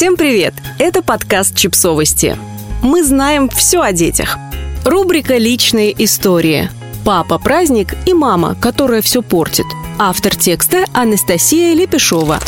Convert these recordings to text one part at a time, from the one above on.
Всем привет! Это подкаст «Чипсовости». Мы знаем все о детях. Рубрика «Личные истории». Папа – праздник и мама, которая все портит. Автор текста – Анастасия Лепешова.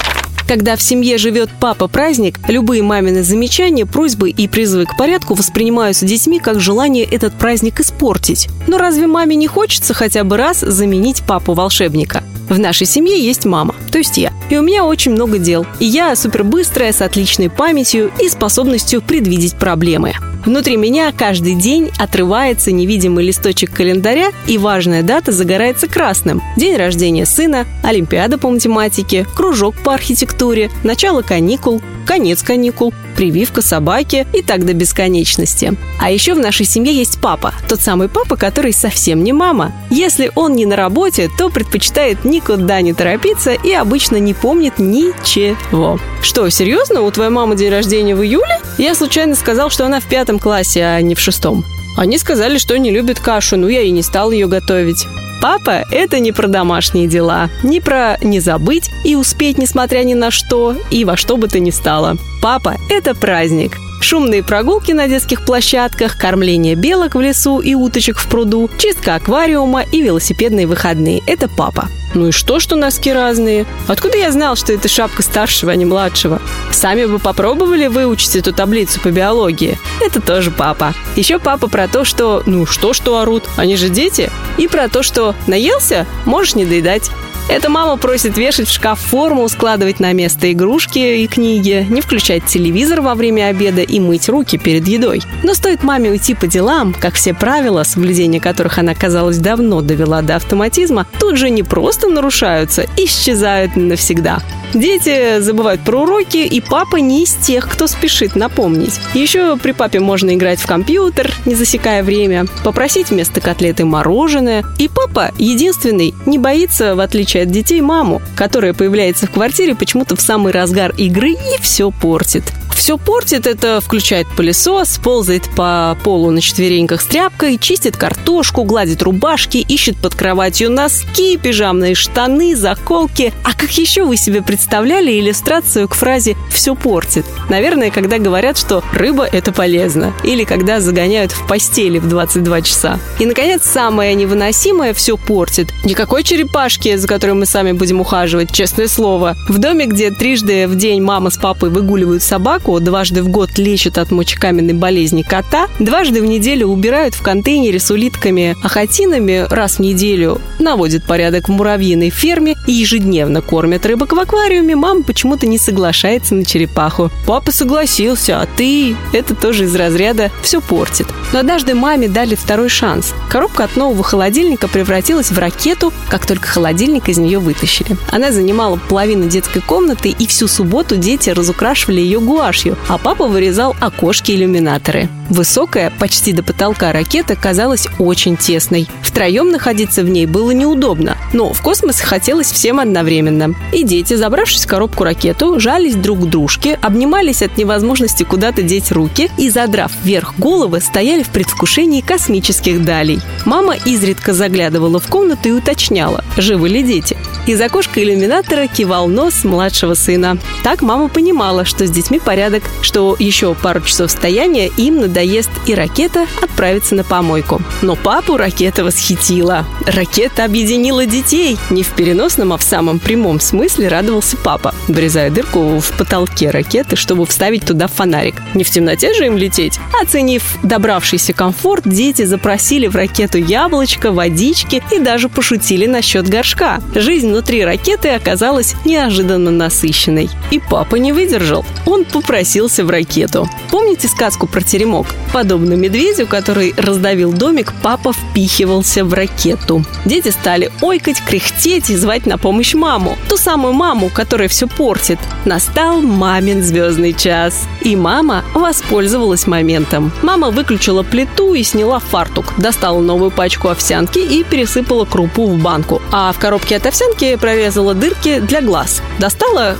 Когда в семье живет папа-праздник, любые мамины замечания, просьбы и призывы к порядку воспринимаются детьми как желание этот праздник испортить. Но разве маме не хочется хотя бы раз заменить папу-волшебника? В нашей семье есть мама, то есть я. И у меня очень много дел. И я супербыстрая, с отличной памятью и способностью предвидеть проблемы. Внутри меня каждый день отрывается невидимый листочек календаря, и важная дата загорается красным. День рождения сына, Олимпиада по математике, кружок по архитектуре, начало каникул, конец каникул, прививка собаки и так до бесконечности. А еще в нашей семье есть папа. Тот самый папа, который совсем не мама. Если он не на работе, то предпочитает никуда не торопиться и обычно не помнит ничего. Что, серьезно? У твоей мамы день рождения в июле? Я случайно сказал, что она в пятом классе, а не в шестом. Они сказали, что не любят кашу, ну я и не стал ее готовить. Папа – это не про домашние дела, не про не забыть и успеть, несмотря ни на что, и во что бы то ни стало. Папа – это праздник. Шумные прогулки на детских площадках, кормление белок в лесу и уточек в пруду, чистка аквариума и велосипедные выходные – это папа. Ну и что, что носки разные? Откуда я знал, что это шапка старшего, а не младшего? Сами бы попробовали выучить эту таблицу по биологии? Это тоже папа. Еще папа про то, что ну что, что орут, они же дети. И про то, что наелся, можешь не доедать. Эта мама просит вешать в шкаф форму, складывать на место игрушки и книги, не включать телевизор во время обеда и мыть руки перед едой. Но стоит маме уйти по делам, как все правила, соблюдение которых она, казалось, давно довела до автоматизма, тут же не просто нарушаются, исчезают навсегда. Дети забывают про уроки, и папа не из тех, кто спешит напомнить. Еще при папе можно играть в компьютер, не засекая время, попросить вместо котлеты мороженое. И папа единственный не боится, в отличие от детей, маму, которая появляется в квартире почему-то в самый разгар игры и все портит все портит, это включает пылесос, ползает по полу на четвереньках с тряпкой, чистит картошку, гладит рубашки, ищет под кроватью носки, пижамные штаны, заколки. А как еще вы себе представляли иллюстрацию к фразе «все портит»? Наверное, когда говорят, что рыба – это полезно. Или когда загоняют в постели в 22 часа. И, наконец, самое невыносимое «все портит». Никакой черепашки, за которой мы сами будем ухаживать, честное слово. В доме, где трижды в день мама с папой выгуливают собаку, Молоко дважды в год лечат от мочекаменной болезни кота, дважды в неделю убирают в контейнере с улитками ахатинами, раз в неделю наводят порядок в муравьиной ферме и ежедневно кормят рыбок в аквариуме, мама почему-то не соглашается на черепаху. Папа согласился, а ты... Это тоже из разряда «все портит». Но однажды маме дали второй шанс. Коробка от нового холодильника превратилась в ракету, как только холодильник из нее вытащили. Она занимала половину детской комнаты, и всю субботу дети разукрашивали ее гуашью, ночью, а папа вырезал окошки-иллюминаторы. Высокая, почти до потолка ракета казалась очень тесной. Втроем находиться в ней было неудобно, но в космос хотелось всем одновременно. И дети, забравшись в коробку ракету, жались друг к дружке, обнимались от невозможности куда-то деть руки и, задрав вверх головы, стояли в предвкушении космических далей. Мама изредка заглядывала в комнату и уточняла, живы ли дети. Из окошка иллюминатора кивал нос младшего сына. Так мама понимала, что с детьми порядок что еще пару часов стояния им надоест и ракета отправится на помойку. Но папу ракета восхитила. Ракета объединила детей. Не в переносном, а в самом прямом смысле радовался папа, вырезая дырку в потолке ракеты, чтобы вставить туда фонарик. Не в темноте же им лететь. Оценив добравшийся комфорт, дети запросили в ракету яблочко, водички и даже пошутили насчет горшка. Жизнь внутри ракеты оказалась неожиданно насыщенной. И папа не выдержал. Он попросил просился в ракету. Помните сказку про теремок? Подобно медведю, который раздавил домик, папа впихивался в ракету. Дети стали ойкать, кряхтеть и звать на помощь маму. Ту самую маму, которая все портит. Настал мамин звездный час. И мама воспользовалась моментом. Мама выключила плиту и сняла фартук. Достала новую пачку овсянки и пересыпала крупу в банку. А в коробке от овсянки прорезала дырки для глаз. Достала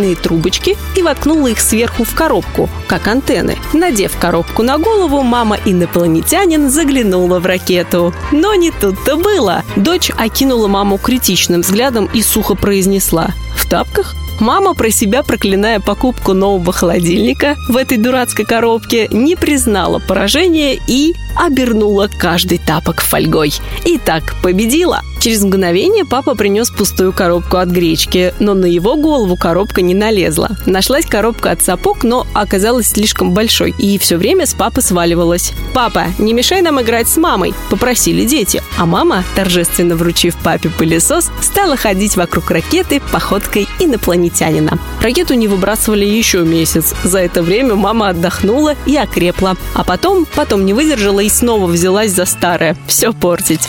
коктейльные трубочки и воткнула их сверху в коробку, как антенны. Надев коробку на голову, мама-инопланетянин заглянула в ракету. Но не тут-то было. Дочь окинула маму критичным взглядом и сухо произнесла. «В тапках? Мама, про себя проклиная покупку нового холодильника в этой дурацкой коробке, не признала поражения и обернула каждый тапок фольгой. И так победила. Через мгновение папа принес пустую коробку от гречки, но на его голову коробка не налезла. Нашлась коробка от сапог, но оказалась слишком большой и все время с папы сваливалась. «Папа, не мешай нам играть с мамой!» – попросили дети. А мама, торжественно вручив папе пылесос, стала ходить вокруг ракеты походкой инопланетянина. Ракету не выбрасывали еще месяц. За это время мама отдохнула и окрепла. А потом, потом не выдержала и снова взялась за старое. Все портить.